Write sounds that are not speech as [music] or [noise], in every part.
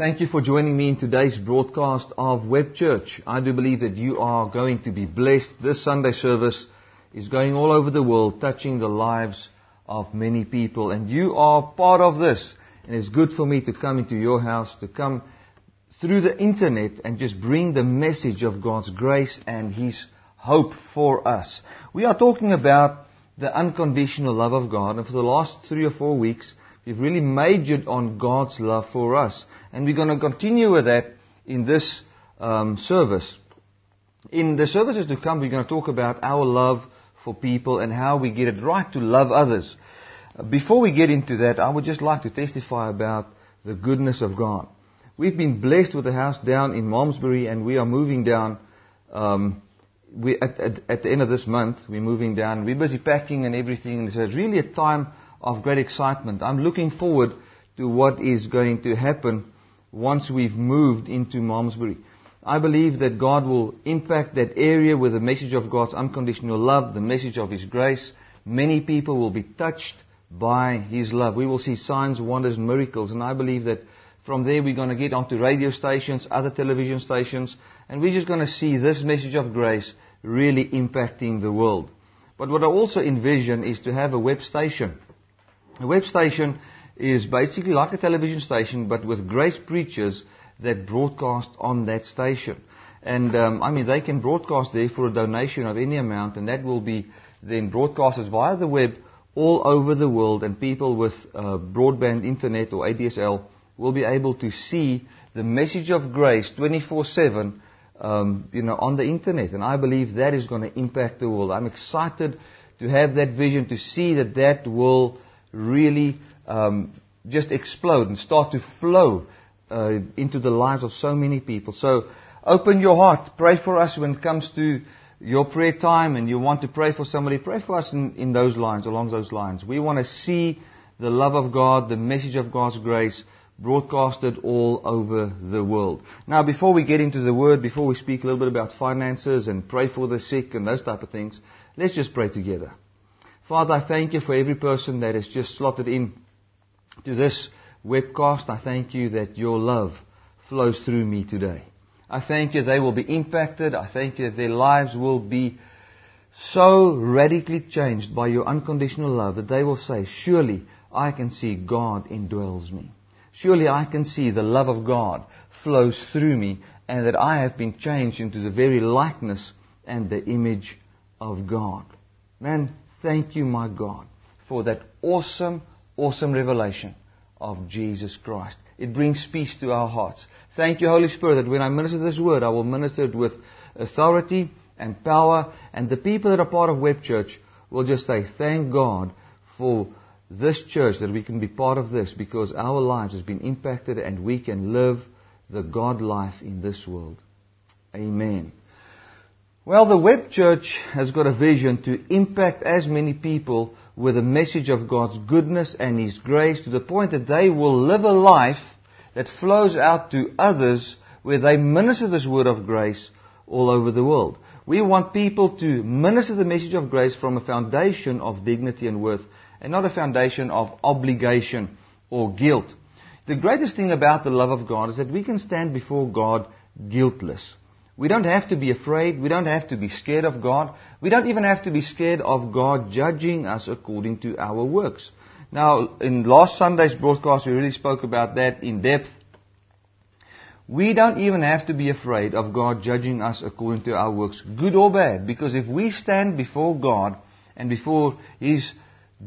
Thank you for joining me in today's broadcast of Web Church. I do believe that you are going to be blessed. This Sunday service is going all over the world, touching the lives of many people. And you are part of this. And it's good for me to come into your house, to come through the internet and just bring the message of God's grace and His hope for us. We are talking about the unconditional love of God. And for the last three or four weeks, we've really majored on God's love for us. And we're going to continue with that in this um, service. In the services to come, we're going to talk about our love for people and how we get it right to love others. Before we get into that, I would just like to testify about the goodness of God. We've been blessed with a house down in Malmesbury and we are moving down, um, we, at, at, at, the end of this month, we're moving down. We're busy packing and everything. It's really a time of great excitement. I'm looking forward to what is going to happen once we've moved into Malmesbury. I believe that God will impact that area with the message of God's unconditional love, the message of His grace. Many people will be touched by His love. We will see signs, wonders, miracles, and I believe that from there we're going to get onto radio stations, other television stations, and we're just going to see this message of grace really impacting the world. But what I also envision is to have a web station. A web station is basically like a television station, but with grace preachers that broadcast on that station. And um, I mean, they can broadcast there for a donation of any amount, and that will be then broadcasted via the web all over the world, and people with uh, broadband internet or ADSL will be able to see the message of grace 24/7, um, you know, on the internet. And I believe that is going to impact the world. I'm excited to have that vision, to see that that will really um, just explode and start to flow uh, into the lives of so many people. So open your heart. Pray for us when it comes to your prayer time and you want to pray for somebody. Pray for us in, in those lines, along those lines. We want to see the love of God, the message of God's grace broadcasted all over the world. Now, before we get into the word, before we speak a little bit about finances and pray for the sick and those type of things, let's just pray together. Father, I thank you for every person that has just slotted in to this webcast. I thank you that your love flows through me today. I thank you they will be impacted. I thank you that their lives will be so radically changed by your unconditional love that they will say, surely I can see God indwells me. Surely I can see the love of God flows through me and that I have been changed into the very likeness and the image of God. Man, Thank you, my God, for that awesome, awesome revelation of Jesus Christ. It brings peace to our hearts. Thank you, Holy Spirit, that when I minister this word, I will minister it with authority and power, and the people that are part of Web Church will just say, thank God for this church, that we can be part of this, because our lives has been impacted and we can live the God life in this world. Amen. Well, the Web Church has got a vision to impact as many people with a message of God's goodness and His grace to the point that they will live a life that flows out to others where they minister this word of grace all over the world. We want people to minister the message of grace from a foundation of dignity and worth and not a foundation of obligation or guilt. The greatest thing about the love of God is that we can stand before God guiltless. We don't have to be afraid. We don't have to be scared of God. We don't even have to be scared of God judging us according to our works. Now, in last Sunday's broadcast, we really spoke about that in depth. We don't even have to be afraid of God judging us according to our works, good or bad, because if we stand before God and before His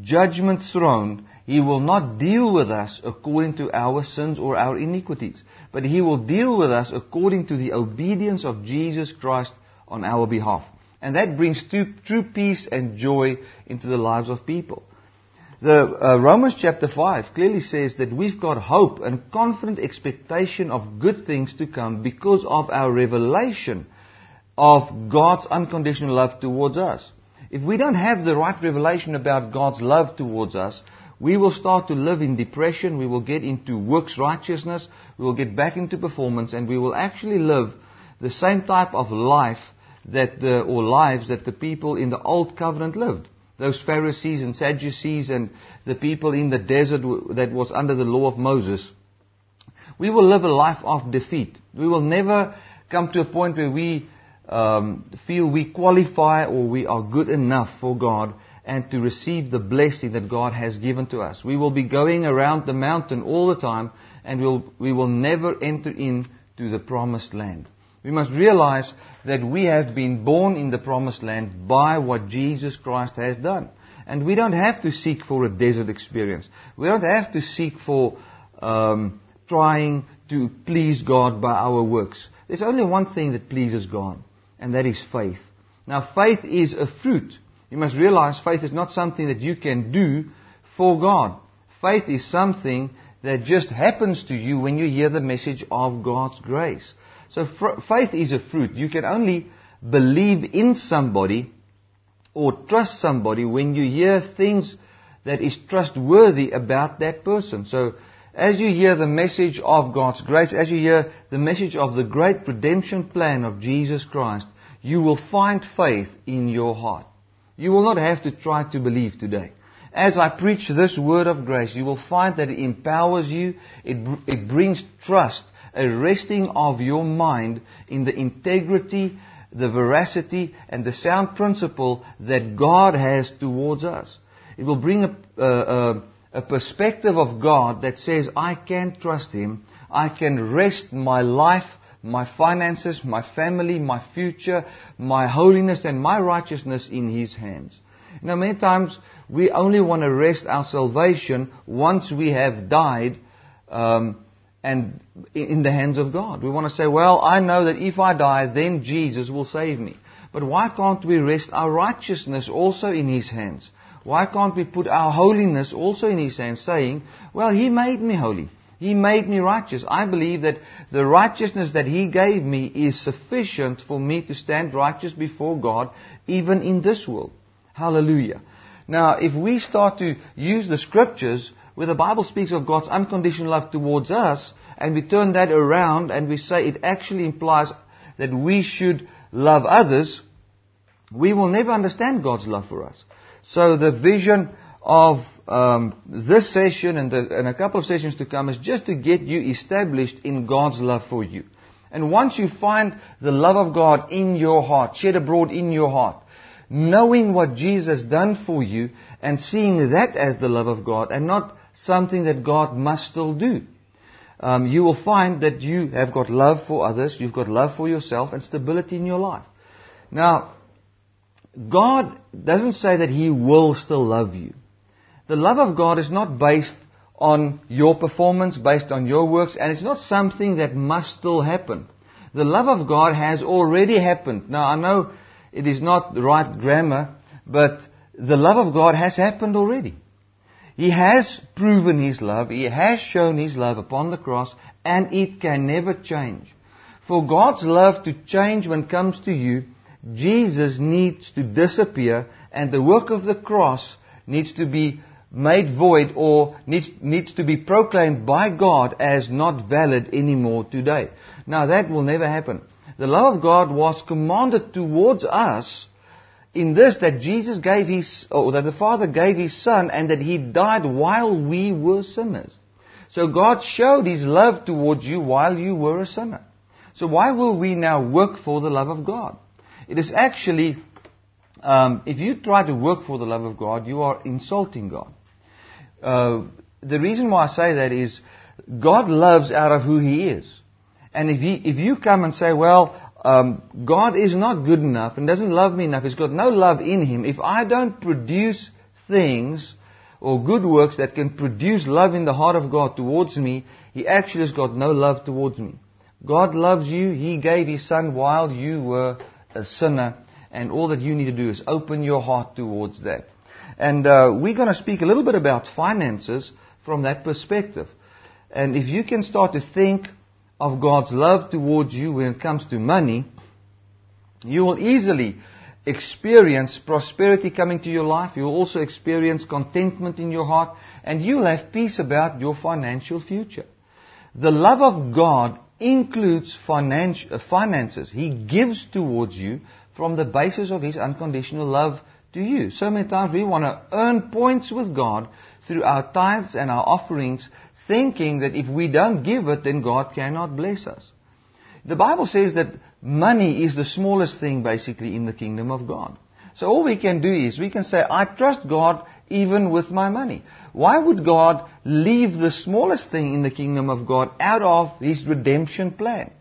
judgment throne, He will not deal with us according to our sins or our iniquities but He will deal with us according to the obedience of Jesus Christ on our behalf. And that brings true, peace and joy into the lives of people. The uh, Romans chapter 5 clearly says that we've got hope and confident expectation of good things to come because of our revelation of God's unconditional love towards us. If we don't have the right revelation about God's love towards us, we will start to live in depression, we will get into works righteousness, we will get back into performance, and we will actually live the same type of life that the, or lives that the people in the old covenant lived. Those Pharisees and Sadducees and the people in the desert that was under the law of Moses. we will live a life of defeat. We will never come to a point where we um, feel we qualify or we are good enough for God and to receive the blessing that God has given to us. We will be going around the mountain all the time and we'll, we will never enter into the promised land. We must realize that we have been born in the promised land by what Jesus Christ has done. And we don't have to seek for a desert experience. We don't have to seek for um, trying to please God by our works. There's only one thing that pleases God, and that is faith. Now, faith is a fruit. You must realize faith is not something that you can do for God. Faith is something that just happens to you when you hear the message of God's grace. So fr- faith is a fruit. You can only believe in somebody or trust somebody when you hear things that is trustworthy about that person. So as you hear the message of God's grace, as you hear the message of the great redemption plan of Jesus Christ, you will find faith in your heart. You will not have to try to believe today. As I preach this word of grace, you will find that it empowers you, it, it brings trust, a resting of your mind in the integrity, the veracity, and the sound principle that God has towards us. It will bring a, a, a perspective of God that says, I can trust Him, I can rest my life my finances, my family, my future, my holiness and my righteousness in His hands. Know, many times we only want to rest our salvation once we have died um, and in the hands of God. We want to say, well, I know that if I die, then Jesus will save me. But why can't we rest our righteousness also in His hands? Why can't we put our holiness also in His hands, saying, well, He made me holy. He made me righteous. I believe that the righteousness that He gave me is sufficient for me to stand righteous before God, even in this world. Hallelujah. Now, if we start to use the scriptures where the Bible speaks of God's unconditional love towards us, and we turn that around and we say it actually implies that we should love others, we will never understand God's love for us. So the vision of um, this session and, the, and, a couple of sessions to come is just to get you established in God's love for you. And once you find the love of God in your heart, shed abroad in your heart, knowing what Jesus done for you and seeing that as the love of God and not something that God must still do. Um, you will find that you have got love for others, you've got love for yourself and stability in your life. Now, God doesn't say that He will still love you. The love of God is not based on your performance, based on your works, and it's not something that must still happen. The love of God has already happened. Now, I know it is not the right grammar, but the love of God has happened already. He has proven His love, He has shown His love upon the cross, and it can never change. For God's love to change when it comes to you, Jesus needs to disappear, and the work of the cross needs to be made void or needs, needs to be proclaimed by God as not valid anymore today. Now that will never happen. The love of God was commanded towards us in this that Jesus gave his, or that the Father gave his Son and that he died while we were sinners. So God showed his love towards you while you were a sinner. So why will we now work for the love of God? It is actually, um, if you try to work for the love of God, you are insulting God. Uh, the reason why I say that is God loves out of who He is. And if, he, if you come and say, well, um, God is not good enough and doesn't love me enough, He's got no love in Him, if I don't produce things or good works that can produce love in the heart of God towards me, He actually has got no love towards me. God loves you. He gave His Son while you were a sinner. And all that you need to do is open your heart towards that. And uh, we're going to speak a little bit about finances from that perspective. And if you can start to think of God's love towards you when it comes to money, you will easily experience prosperity coming to your life. You will also experience contentment in your heart. And you'll have peace about your financial future. The love of God includes uh, finances. He gives towards you from the basis of His unconditional love to you. So many times we want to earn points with God through our tithes and our offerings, thinking that if we don't give it, then God cannot bless us. The Bible says that money is the smallest thing basically in the kingdom of God. So all we can do is we can say, I trust God even with my money. Why would God leave the smallest thing in the kingdom of God out of His redemption plan?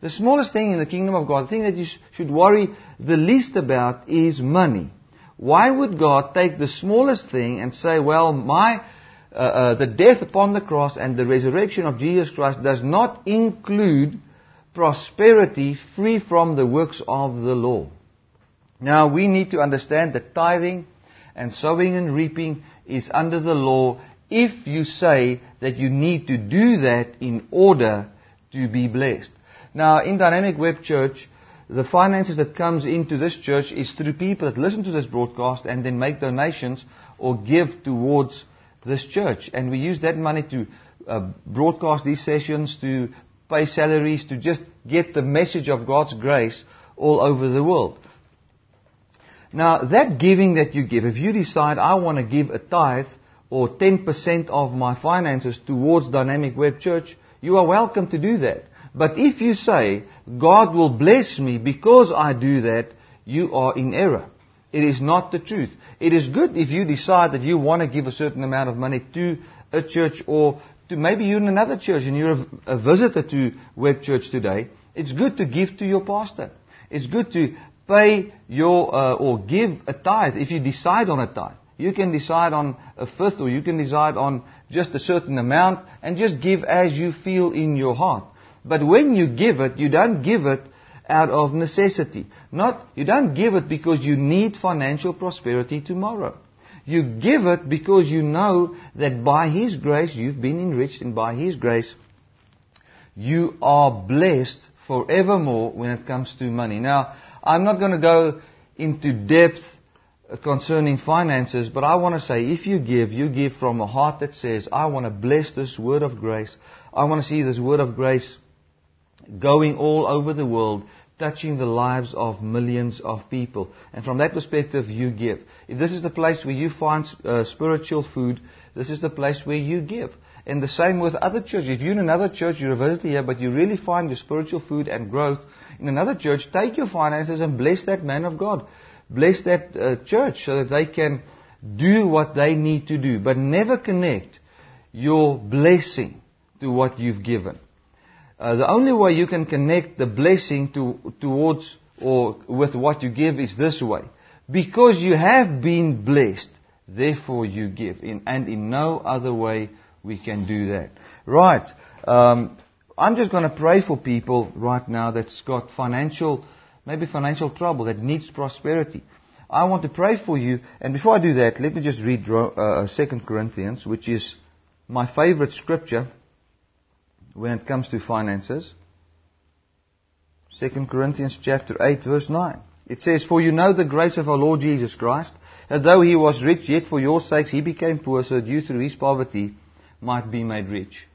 The smallest thing in the kingdom of God, the thing that you should worry the least about is money. Why would God take the smallest thing and say, well, my, uh, uh, the death upon the cross and the resurrection of Jesus Christ does not include prosperity free from the works of the law. Now we need to understand that tithing and sowing and reaping is under the law if you say that you need to do that in order to be blessed. Now in Dynamic Web Church, the finances that comes into this church is through people that listen to this broadcast and then make donations or give towards this church. And we use that money to uh, broadcast these sessions, to pay salaries, to just get the message of God's grace all over the world. Now, that giving that you give, if you decide I want to give a tithe or 10% of my finances towards Dynamic Web Church, you are welcome to do that. But if you say, God will bless me because I do that, you are in error. It is not the truth. It is good if you decide that you want to give a certain amount of money to a church or to maybe you're in another church and you're a, visitor to Web Church today. It's good to give to your pastor. It's good to pay your uh, or give a tithe if you decide on a tithe. You can decide on a fifth or you can decide on just a certain amount and just give as you feel in your heart. But when you give it, you don't give it out of necessity. Not, you don't give it because you need financial prosperity tomorrow. You give it because you know that by His grace you've been enriched and by His grace you are blessed forevermore when it comes to money. Now, I'm not going to go into depth concerning finances, but I want to say if you give, you give from a heart that says, I want to bless this word of grace. I want to see this word of grace going all over the world touching the lives of millions of people. And from that perspective, you give. If this is the place where you find uh, spiritual food, this is the place where you give. And the same with other churches. If you're in another church, you're a visitor here, but you really find your spiritual food and growth in another church, take your finances and bless that man of God. Bless that uh, church so that they can do what they need to do. But never connect your blessing to what you've given. Uh, the only way you can connect the blessing to, towards or with what you give is this way. Because you have been blessed, therefore you give. In, and in no other way we can do that. Right. Um, I'm just going to pray for people right now that's got financial, maybe financial trouble, that needs prosperity. I want to pray for you. And before I do that, let me just read uh, 2 Corinthians, which is my favorite scripture when it comes to finances. 2 Corinthians chapter 8 verse 9. It says, For you know the grace of our Lord Jesus Christ, that though he was rich, yet for your sakes he became poor, so that you through his poverty might be made rich.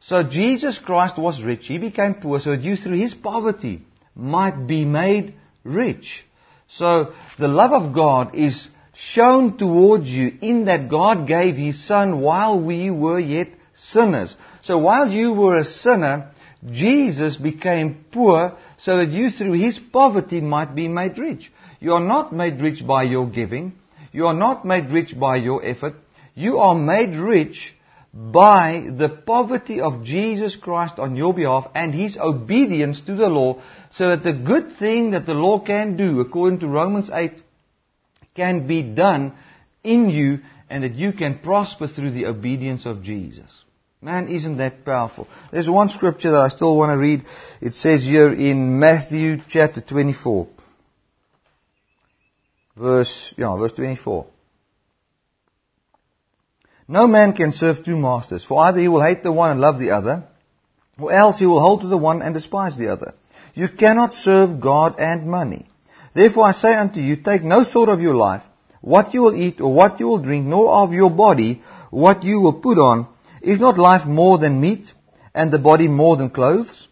So Jesus Christ was rich, he became poor, so that you through his poverty might be made rich. So the love of God is shown towards you in that God gave his son while we were yet sinners. So while you were a sinner, Jesus became poor so that you through his poverty might be made rich. You are not made rich by your giving. You are not made rich by your effort. You are made rich by the poverty of Jesus Christ on your behalf and his obedience to the law so that the good thing that the law can do according to Romans 8 can be done in you and that you can prosper through the obedience of Jesus. Man, isn't that powerful? There's one scripture that I still want to read. It says here in Matthew chapter 24. Verse, yeah, verse 24. No man can serve two masters, for either he will hate the one and love the other, or else he will hold to the one and despise the other. You cannot serve God and money. Therefore I say unto you, take no thought of your life, what you will eat or what you will drink, nor of your body, what you will put on. Is not life more than meat, and the body more than clothes?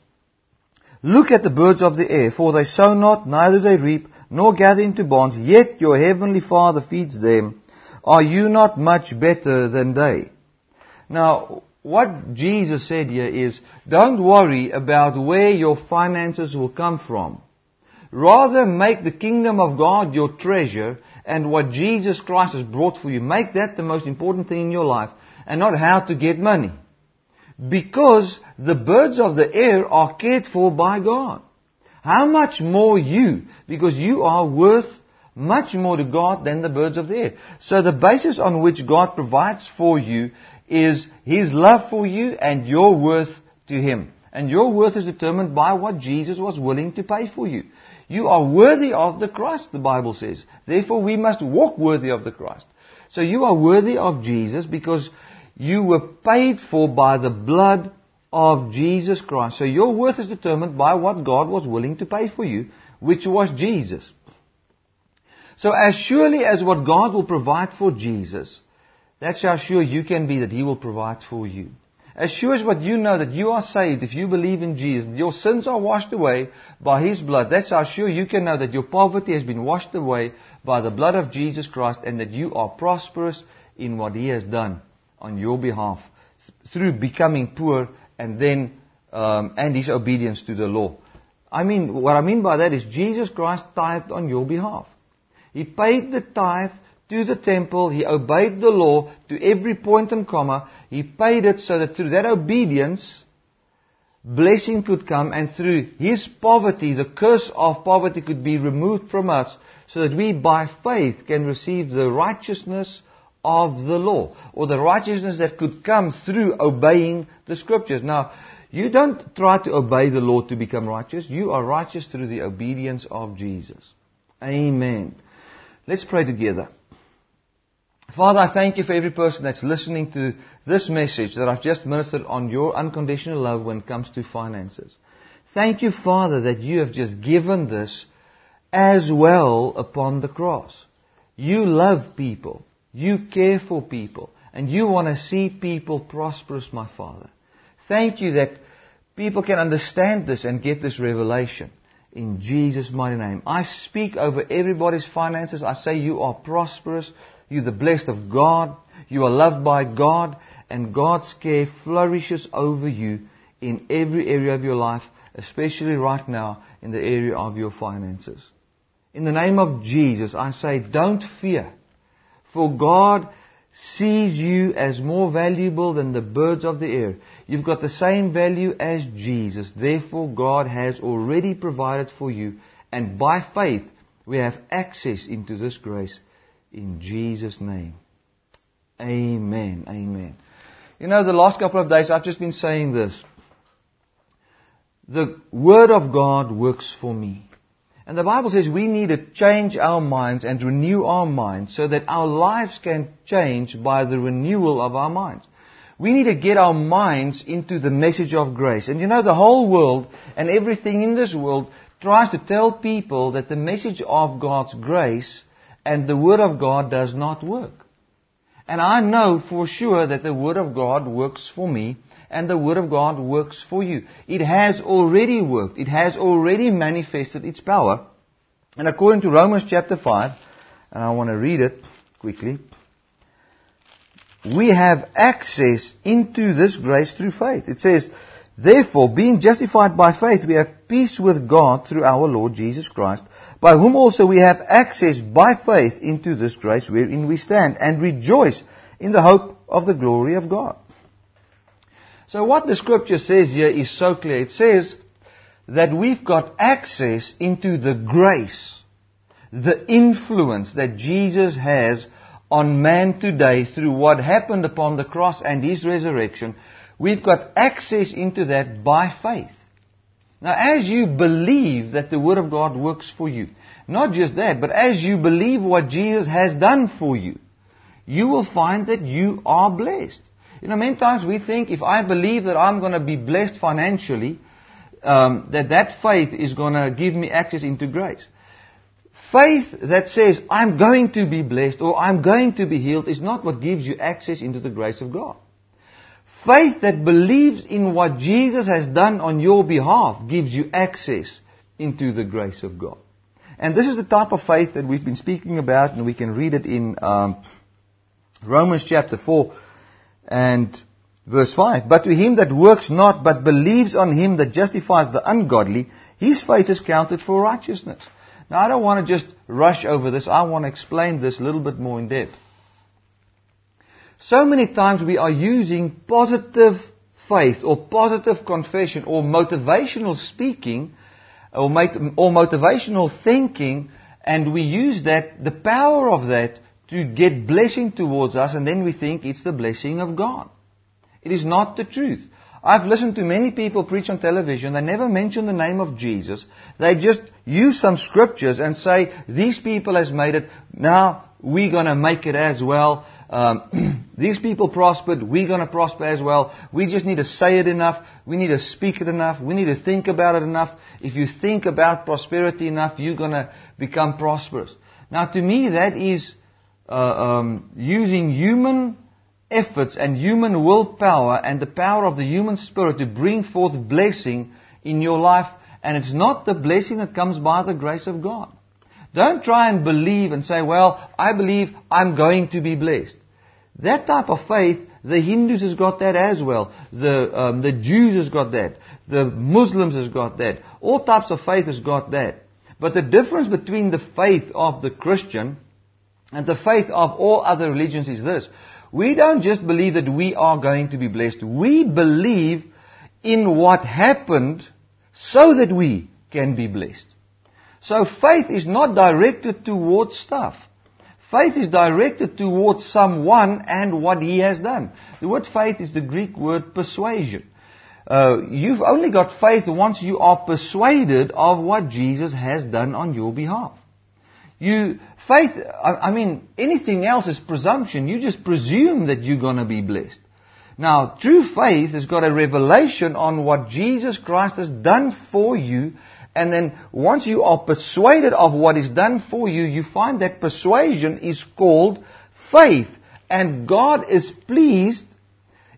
Look at the birds of the air, for they sow not, neither they reap, nor gather into barns, yet your heavenly Father feeds them. Are you not much better than they? Now, what Jesus said here is, don't worry about where your finances will come from. Rather make the kingdom of God your treasure and what Jesus Christ has brought for you. Make that the most important thing in your life and not how to get money. Because the birds of the air are cared for by God. How much more you? Because you are worth much more to God than the birds of the air. So the basis on which God provides for you is His love for you and your worth to Him. And your worth is determined by what Jesus was willing to pay for you. You are worthy of the Christ, the Bible says. Therefore we must walk worthy of the Christ. So you are worthy of Jesus because you were paid for by the blood of Jesus Christ. So your worth is determined by what God was willing to pay for you, which was Jesus. So as surely as what God will provide for Jesus, that's how sure you can be that He will provide for you. As sure as what you know that you are saved, if you believe in Jesus, your sins are washed away by His blood. That's how sure you can know that your poverty has been washed away by the blood of Jesus Christ and that you are prosperous in what He has done on your behalf through becoming poor and then, um, and His obedience to the law. I mean, what I mean by that is Jesus Christ tithed on your behalf. He paid the tithe to the temple. He obeyed the law to every point and comma. He paid it so that through that obedience, blessing could come and through his poverty, the curse of poverty could be removed from us so that we by faith can receive the righteousness of the law or the righteousness that could come through obeying the scriptures. Now, you don't try to obey the law to become righteous. You are righteous through the obedience of Jesus. Amen. Let's pray together. Father, I thank you for every person that's listening to this message that I've just ministered on your unconditional love when it comes to finances. Thank you, Father, that you have just given this as well upon the cross. You love people. You care for people. And you want to see people prosperous, my Father. Thank you that people can understand this and get this revelation. In Jesus' mighty name. I speak over everybody's finances. I say you are prosperous. You're the blessed of God. You are loved by God. And God's care flourishes over you in every area of your life, especially right now in the area of your finances. In the name of Jesus, I say don't fear. For God sees you as more valuable than the birds of the air. You've got the same value as Jesus. Therefore, God has already provided for you. And by faith, we have access into this grace in Jesus' name. Amen. Amen. You know, the last couple of days I've just been saying this. The Word of God works for me. And the Bible says we need to change our minds and renew our minds so that our lives can change by the renewal of our minds. We need to get our minds into the message of grace. And you know, the whole world and everything in this world tries to tell people that the message of God's grace and the Word of God does not work. And I know for sure that the Word of God works for me and the Word of God works for you. It has already worked. It has already manifested its power. And according to Romans chapter 5, and I want to read it quickly, we have access into this grace through faith. It says, Therefore, being justified by faith, we have peace with God through our Lord Jesus Christ, by whom also we have access by faith into this grace wherein we stand, and rejoice in the hope of the glory of God. So what the scripture says here is so clear. It says that we've got access into the grace, the influence that Jesus has on man today through what happened upon the cross and his resurrection We've got access into that by faith. Now, as you believe that the Word of God works for you, not just that, but as you believe what Jesus has done for you, you will find that you are blessed. You know, many times we think if I believe that I'm going to be blessed financially, um, that that faith is going to give me access into grace. Faith that says I'm going to be blessed or I'm going to be healed is not what gives you access into the grace of God. Faith that believes in what Jesus has done on your behalf gives you access into the grace of God. And this is the type of faith that we've been speaking about, and we can read it in um, Romans chapter 4. And Verse 5, But to him that works not, but believes on him that justifies the ungodly, his faith is counted for righteousness. Now I don't want to just rush over this, I want to explain this a little bit more in depth. So many times we are using positive faith or positive confession or motivational speaking or, motivational thinking and we use that, the power of that to get blessing towards us and then we think it's the blessing of God. It is not the truth. I've listened to many people preach on television. They never mention the name of Jesus. They just use some scriptures and say, these people has made it. Now we're going to make it as well. Um, [clears throat] these people prospered. We're going to prosper as well. We just need to say it enough. We need to speak it enough. We need to think about it enough. If you think about prosperity enough, you're going to become prosperous. Now to me, that is uh, um, using human efforts and human willpower and the power of the human spirit to bring forth blessing in your life. And it's not the blessing that comes by the grace of God. Don't try and believe and say, well, I believe I'm going to be blessed. That type of faith, the Hindus has got that as well. The, um, the Jews has got that. The Muslims has got that. All types of faith has got that. But the difference between the faith of the Christian and the faith of all other religions is this. We don't just believe that we are going to be blessed. We believe in what happened so that we can be blessed. So faith is not directed towards stuff. Faith is directed towards someone and what he has done. The word faith is the Greek word persuasion. Uh, you've only got faith once you are persuaded of what Jesus has done on your behalf. You, faith, I, I mean, anything else is presumption. You just presume that you're gonna be blessed. Now, true faith has got a revelation on what Jesus Christ has done for you, and then once you are persuaded of what is done for you, you find that persuasion is called faith. And God is pleased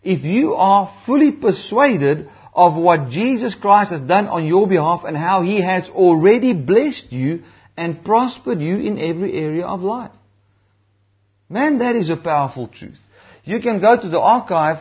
if you are fully persuaded of what Jesus Christ has done on your behalf and how He has already blessed you and prospered you in every area of life. Man, that is a powerful truth. You can go to the archive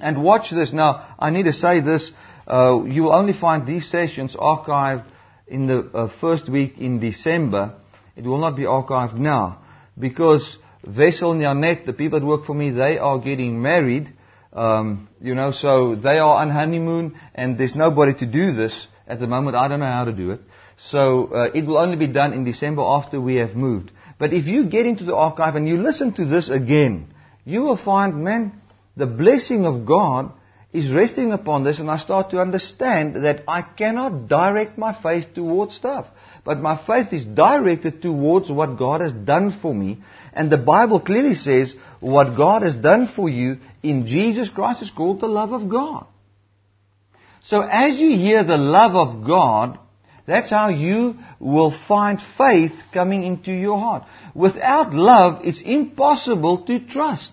and watch this. Now, I need to say this. Uh, you will only find these sessions archived in the uh, first week in December. It will not be archived now because Wessel and the people that work for me, they are getting married. Um, you know, so they are on honeymoon and there's nobody to do this at the moment. I don't know how to do it. So uh, it will only be done in December after we have moved. But if you get into the archive and you listen to this again, you will find, man, the blessing of God is resting upon this and I start to understand that I cannot direct my faith towards stuff. But my faith is directed towards what God has done for me. And the Bible clearly says what God has done for you in Jesus Christ is called the love of God. So as you hear the love of God, that's how you will find faith coming into your heart. Without love, it's impossible to trust.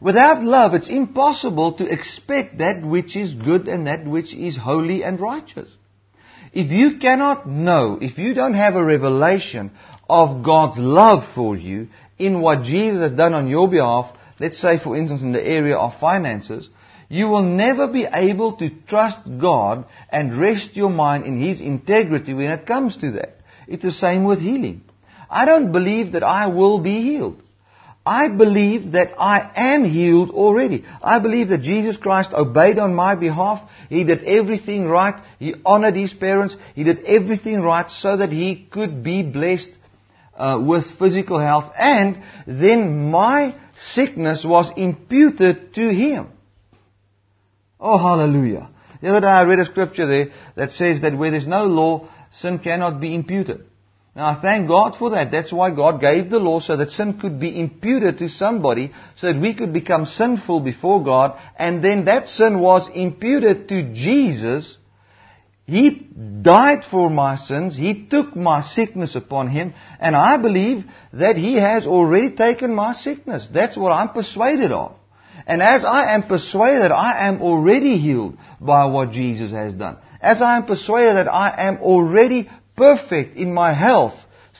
Without love, it's impossible to expect that which is good and that which is holy and righteous. If you cannot know, if you don't have a revelation of God's love for you in what Jesus has done on your behalf, let's say for instance in the area of finances, you will never be able to trust God and rest your mind in His integrity when it comes to that. It's the same with healing. I don't believe that I will be healed. I believe that I am healed already. I believe that Jesus Christ obeyed on my behalf. He did everything right. He honored his parents. He did everything right so that he could be blessed uh, with physical health. And then my sickness was imputed to him. Oh, hallelujah. The other day I read a scripture there that says that where there's no law, sin cannot be imputed. Now I thank God for that. That's why God gave the law so that sin could be imputed to somebody so that we could become sinful before God and then that sin was imputed to Jesus. He died for my sins. He took my sickness upon Him and I believe that He has already taken my sickness. That's what I'm persuaded of. And as I am persuaded I am already healed by what Jesus has done. As I am persuaded that I am already perfect in my health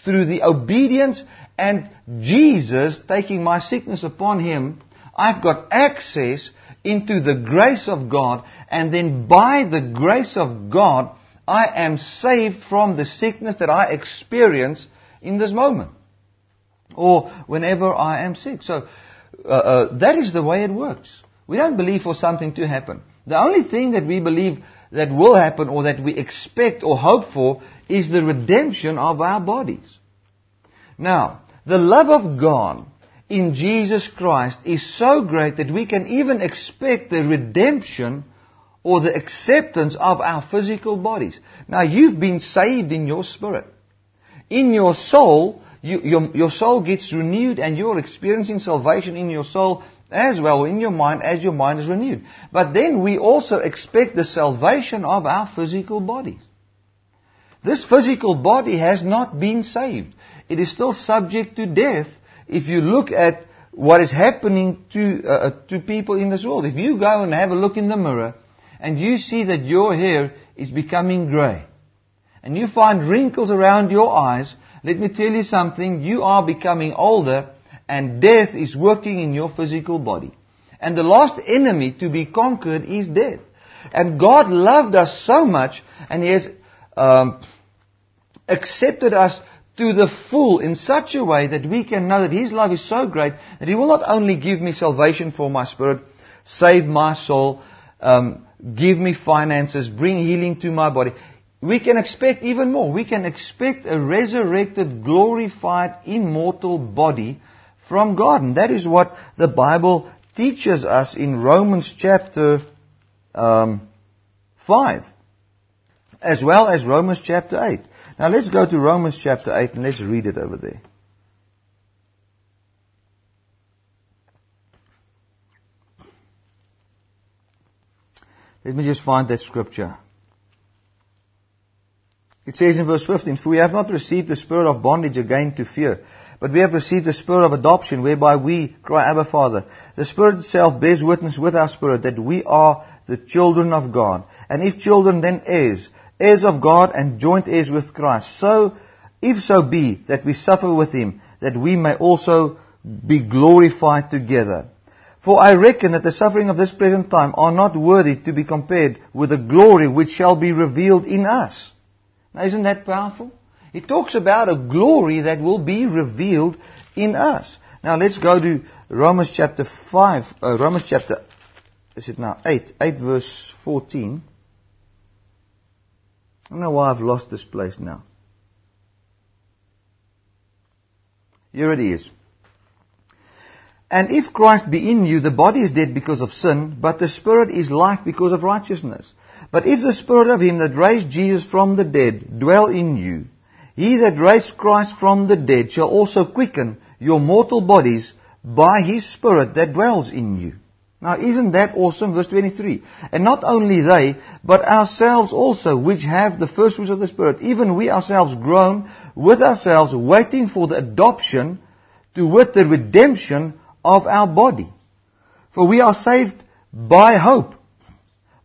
through the obedience and Jesus taking my sickness upon Him, I've got access into the grace of God, and then by the grace of God, I am saved from the sickness that I experience in this moment. Or whenever I am sick. So, uh, uh, that is the way it works. We don't believe for something to happen. The only thing that we believe that will happen or that we expect or hope for is the redemption of our bodies. Now, the love of God in Jesus Christ is so great that we can even expect the redemption or the acceptance of our physical bodies. Now, you've been saved in your spirit. In your soul, you, your, your soul gets renewed and you're experiencing salvation in your soul as well in your mind as your mind is renewed. But then we also expect the salvation of our physical bodies. This physical body has not been saved. It is still subject to death if you look at what is happening to, uh, uh, to people in this world. If you go and have a look in the mirror and you see that your hair is becoming grey and you find wrinkles around your eyes, let me tell you something, you are becoming older and death is working in your physical body. And the last enemy to be conquered is death. And God loved us so much, and He has um, accepted us to the full in such a way that we can know that His love is so great that He will not only give me salvation for my spirit, save my soul, um, give me finances, bring healing to my body. We can expect even more. We can expect a resurrected, glorified, immortal body from God. And that is what the Bible teaches us in Romans chapter um, 5, as well as Romans chapter 8. Now let's go to Romans chapter 8 and let's read it over there. Let me just find that scripture. It says in verse 15, For we have not received the spirit of bondage again to fear, but we have received the spirit of adoption, whereby we cry, Abba, Father. The Spirit itself bears witness with our spirit that we are the children of God. And if children, then heirs, heirs of God and joint heirs with Christ. So, if so be that we suffer with Him, that we may also be glorified together. For I reckon that the suffering of this present time are not worthy to be compared with the glory which shall be revealed in us. Now isn't that powerful? It talks about a glory that will be revealed in us. Now let's go to Romans chapter 5, uh, Romans chapter, is it now 8, 8 verse 14. I don't know why I've lost this place now. Here it is. And if Christ be in you, the body is dead because of sin, but the spirit is life because of righteousness. But if the spirit of him that raised Jesus from the dead dwell in you, he that raised Christ from the dead shall also quicken your mortal bodies by his Spirit that dwells in you. Now isn't that awesome? Verse 23. And not only they, but ourselves also, which have the first fruits of the Spirit, even we ourselves groan with ourselves, waiting for the adoption to wit the redemption of our body. For we are saved by hope.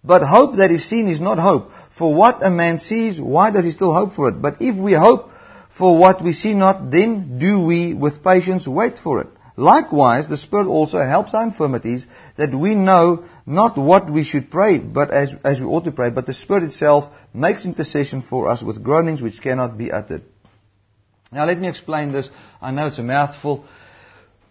But hope that is seen is not hope. For what a man sees, why does he still hope for it? But if we hope for what we see not, then do we with patience wait for it. Likewise, the Spirit also helps our infirmities, that we know not what we should pray, but as, as we ought to pray, but the Spirit itself makes intercession for us with groanings which cannot be uttered. Now let me explain this. I know it's a mouthful.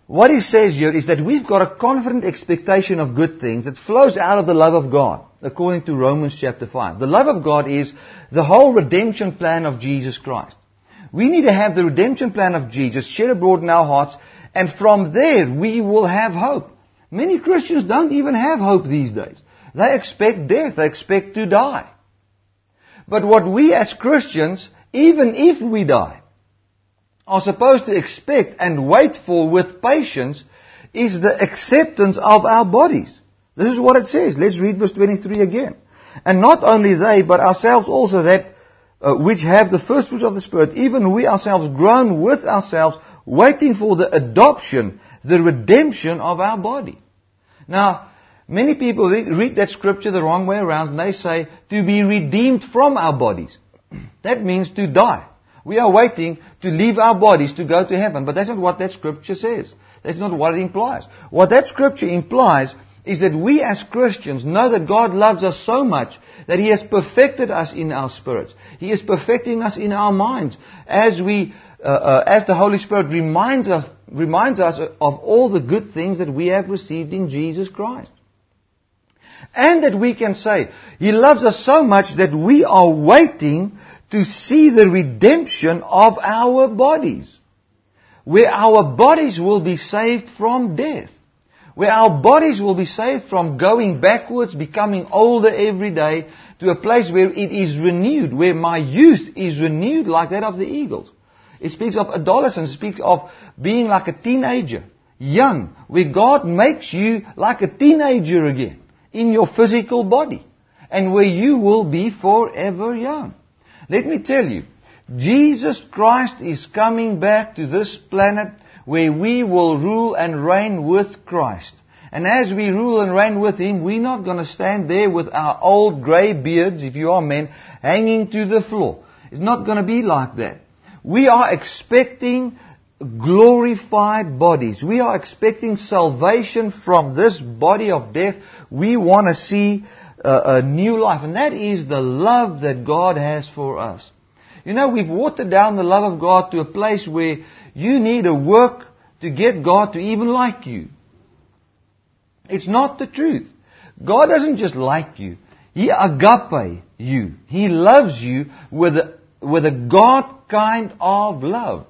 What he says here is that we've got a confident expectation of good things that flows out of the love of God, according to Romans chapter 5. The love of God is the whole redemption plan of Jesus Christ. We need to have the redemption plan of Jesus shed abroad in our hearts, and from there we will have hope. Many Christians don't even have hope these days. They expect death. They expect to die. But what we as Christians, even if we die, are supposed to expect and wait for with patience is the acceptance of our bodies. This is what it says. Let's read verse 23 again. And not only they, but ourselves also that uh, which have the first fruits of the Spirit, even we ourselves groan with ourselves, waiting for the adoption, the redemption of our body. Now, many people read that scripture the wrong way around and they say, to be redeemed from our bodies. [clears throat] That means to die. We are waiting to leave our bodies to go to heaven. But that's not what that scripture says. That's not what it implies. What that scripture implies is that we as Christians know that God loves us so much that He has perfected us in our spirits. He is perfecting us in our minds as we, uh, uh, as the Holy Spirit reminds us, reminds us of all the good things that we have received in Jesus Christ. And that we can say, He loves us so much that we are waiting to see the redemption of our bodies. Where our bodies will be saved from death. Where our bodies will be saved from going backwards, becoming older every day, to a place where it is renewed, where my youth is renewed like that of the eagles. It speaks of adolescence, it speaks of being like a teenager, young, where God makes you like a teenager again in your physical body, and where you will be forever young. Let me tell you, Jesus Christ is coming back to this planet where we will rule and reign with Christ. And as we rule and reign with Him, we're not going to stand there with our old grey beards, if you are men, hanging to the floor. It's not going to be like that. We are expecting glorified bodies. We are expecting salvation from this body of death. We want to see a, a new life. And that is the love that God has for us. You know, we've watered down the love of God to a place where you need to work to get God to even like you. It's not the truth. God doesn't just like you. He agape you. He loves you with a, with a God kind of love.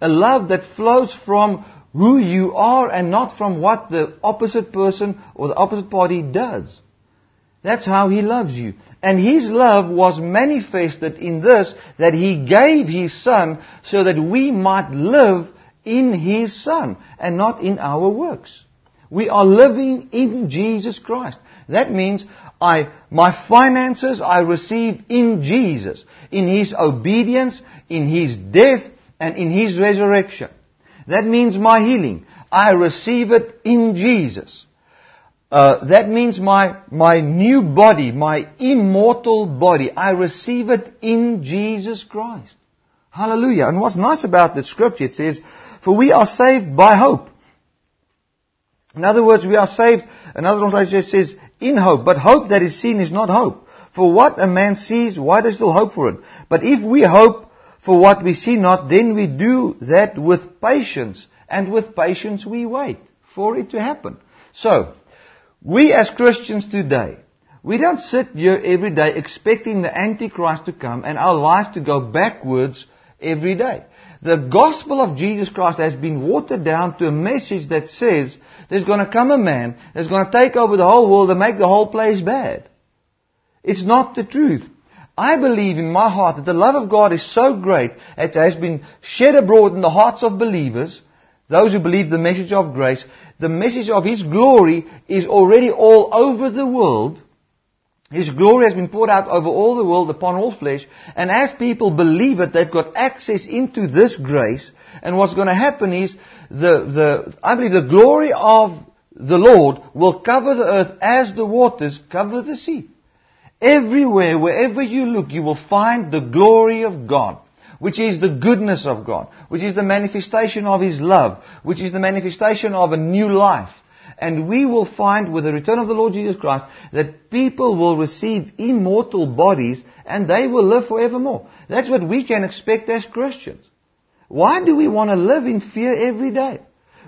A love that flows from who you are and not from what the opposite person or the opposite party does. That's how He loves you. And His love was manifested in this, that He gave His Son so that we might live in His Son and not in our works. We are living in Jesus Christ. That means I, my finances I receive in Jesus, in His obedience, in His death, and in His resurrection. That means my healing. I receive it in Jesus. Uh, that means my, my new body, my immortal body, I receive it in Jesus Christ. Hallelujah. And what's nice about the scripture, it says, for we are saved by hope. In other words, we are saved, another translation says, in hope. But hope that is seen is not hope. For what a man sees, why does he still hope for it? But if we hope for what we see not, then we do that with patience. And with patience we wait for it to happen. So, we as Christians today, we don't sit here every day expecting the Antichrist to come and our life to go backwards every day. The gospel of Jesus Christ has been watered down to a message that says there's going to come a man that's going to take over the whole world and make the whole place bad. It's not the truth. I believe in my heart that the love of God is so great it has been shed abroad in the hearts of believers, those who believe the message of grace, the message of His glory is already all over the world. His glory has been poured out over all the world upon all flesh. And as people believe it, they've got access into this grace. And what's going to happen is the, the, I believe the glory of the Lord will cover the earth as the waters cover the sea. Everywhere, wherever you look, you will find the glory of God which is the goodness of God, which is the manifestation of His love, which is the manifestation of a new life. And we will find with the return of the Lord Jesus Christ that people will receive immortal bodies and they will live forevermore. That's what we can expect as Christians. Why do we want to live in fear every day?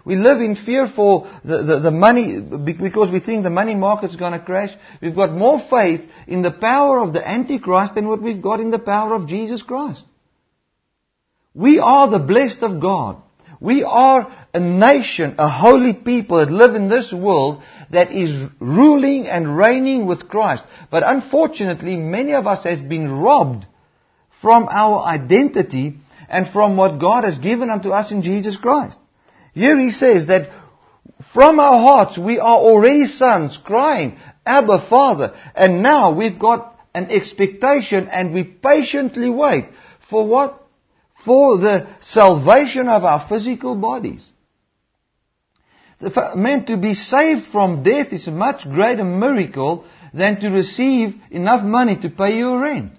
We live in fear for the, the, the, money, because we think the money market's going to crash. We've got more faith in the power of the Antichrist than what we've got in the power of Jesus Christ. We are the blessed of God. We are a nation, a holy people that live in this world that is ruling and reigning with Christ. But unfortunately, many of us has been robbed from our identity and from what God has given unto us in Jesus Christ. Here he says that from our hearts we are already sons crying, Abba Father. And now we've got an expectation and we patiently wait for what? For the salvation of our physical bodies. The, meant to be saved from death is a much greater miracle than to receive enough money to pay your rent.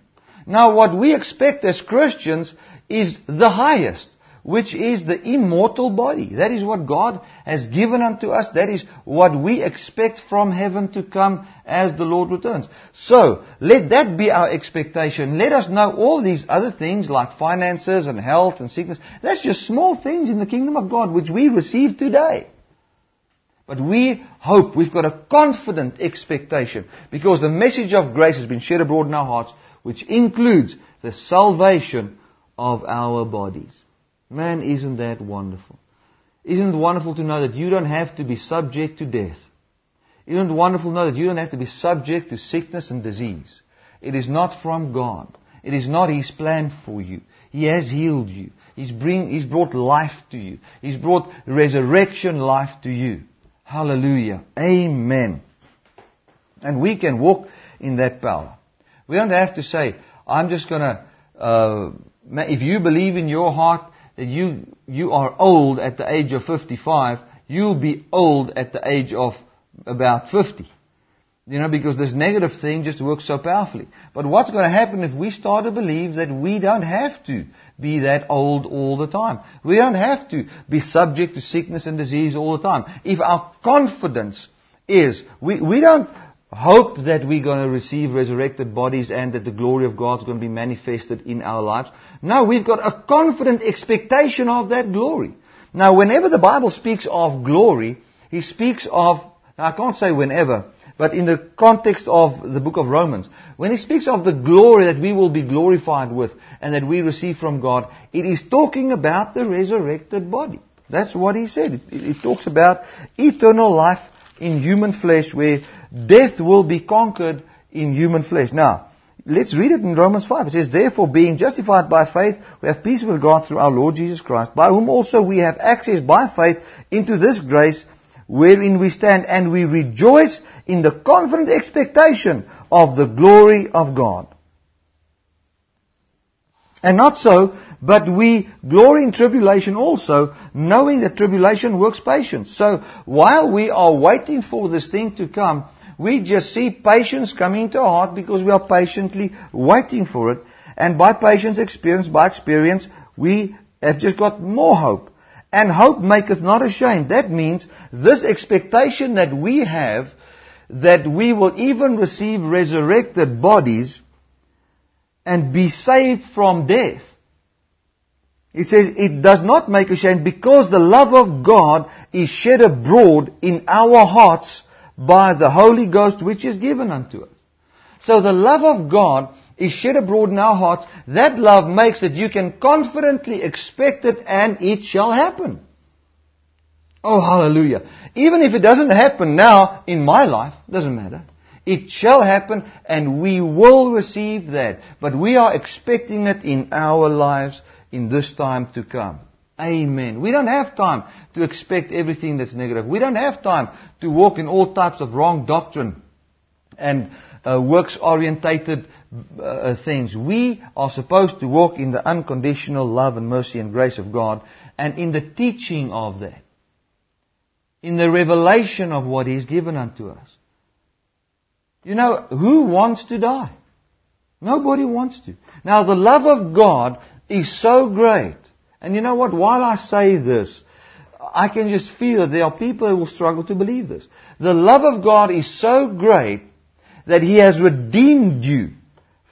Now what we expect as Christians is the highest. Which is the immortal body. That is what God has given unto us. That is what we expect from heaven to come as the Lord returns. So, let that be our expectation. Let us know all these other things like finances and health and sickness. That's just small things in the kingdom of God which we receive today. But we hope, we've got a confident expectation because the message of grace has been shed abroad in our hearts, which includes the salvation of our bodies. Man, isn't that wonderful? Isn't it wonderful to know that you don't have to be subject to death? Isn't it wonderful to know that you don't have to be subject to sickness and disease? It is not from God. It is not His plan for you. He has healed you. He's, bring, he's brought life to you. He's brought resurrection life to you. Hallelujah. Amen. And we can walk in that power. We don't have to say, I'm just gonna, uh, if you believe in your heart that you, you are old at the age of 55, you'll be old at the age of about 50. You know, because this negative thing just works so powerfully. But what's going to happen if we start to believe that we don't have to be that old all the time? We don't have to be subject to sickness and disease all the time. If our confidence is, we, we don't hope that we're going to receive resurrected bodies and that the glory of God is going to be manifested in our lives. No, we've got a confident expectation of that glory. Now, whenever the Bible speaks of glory, he speaks of, I can't say whenever, but in the context of the book of Romans, when he speaks of the glory that we will be glorified with and that we receive from God, it is talking about the resurrected body. That's what he said. It, it talks about eternal life in human flesh where Mm. death will be conquered in human flesh. Now, let's read it in Romans 5. It says, Therefore, being justified by faith, we have peace with God through our Lord Jesus Christ, by whom also we have access by faith into this grace wherein we stand, and we rejoice in the confident expectation of the glory of God. And not so, but we glory in tribulation also, knowing that tribulation works patience. So, while we are waiting for this thing to come, we just see patience coming to our heart because we are patiently waiting for it. And by patience experience, by experience, we have just got more hope. And hope maketh not ashamed. That means this expectation that we have that we will even receive resurrected bodies and be saved from death. It says it does not make ashamed because the love of God is shed abroad in our hearts by the Holy Ghost which is given unto us. So the love of God is shed abroad in our hearts. That love makes that you can confidently expect it and it shall happen. Oh, hallelujah. Even if it doesn't happen now in my life, doesn't matter. It shall happen and we will receive that. But we are expecting it in our lives in this time to come. Amen. We don't have time to expect everything that's negative. We don't have time to walk in all types of wrong doctrine and uh, works orientated uh, things. We are supposed to walk in the unconditional love and mercy and grace of God and in the teaching of that. In the revelation of what He's given unto us. You know, who wants to die? Nobody wants to. Now the love of God is so great and you know what? While I say this, I can just feel that there are people who will struggle to believe this. The love of God is so great that He has redeemed you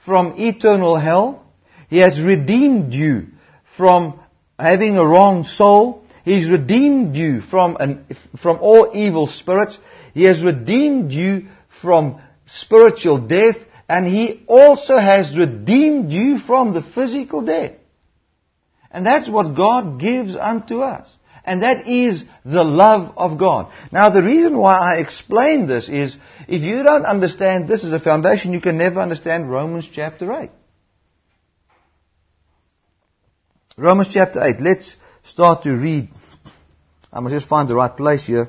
from eternal hell. He has redeemed you from having a wrong soul. He's redeemed you from, an, from all evil spirits. He has redeemed you from spiritual death. And He also has redeemed you from the physical death. And that's what God gives unto us. And that is the love of God. Now the reason why I explain this is, if you don't understand this as a foundation, you can never understand Romans chapter 8. Romans chapter 8. Let's start to read. I must just find the right place here.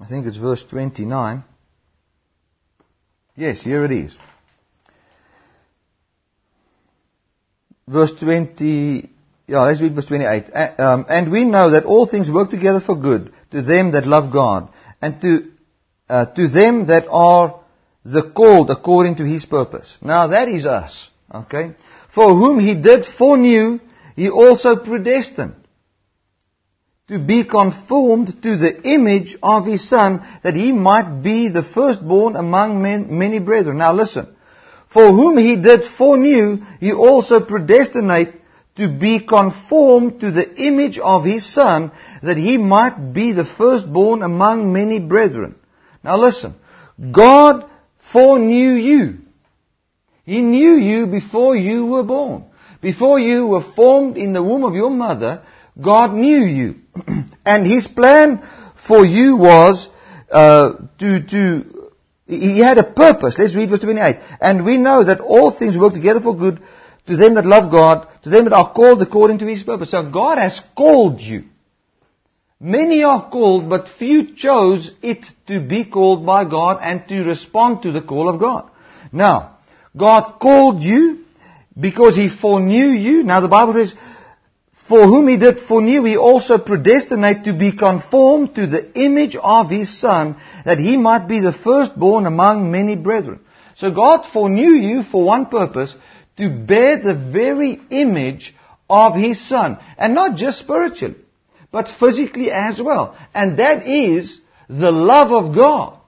I think it's verse 29. Yes, here it is. Verse 20, yeah, let's read verse 28. Um, and we know that all things work together for good to them that love God and to, uh, to them that are the called according to His purpose. Now that is us. Okay? For whom he did foreknew, he also predestined to be conformed to the image of his son, that he might be the firstborn among men, many brethren. Now listen. For whom he did foreknew, he also predestinate to be conformed to the image of his son, that he might be the firstborn among many brethren. Now listen. God foreknew you. He knew you before you were born. Before you were formed in the womb of your mother, God knew you. [clears throat] and His plan for you was uh, to, to, He had a purpose. Let's read verse 28. And we know that all things work together for good to them that love God, to them that are called according to His purpose. So God has called you. Many are called, but few chose it to be called by God and to respond to the call of God. Now, God called you because He foreknew you. Now the Bible says, for whom He did foreknew, He also predestinate to be conformed to the image of His Son, that He might be the firstborn among many brethren. So God foreknew you for one purpose, to bear the very image of His Son. And not just spiritually, but physically as well. And that is the love of God.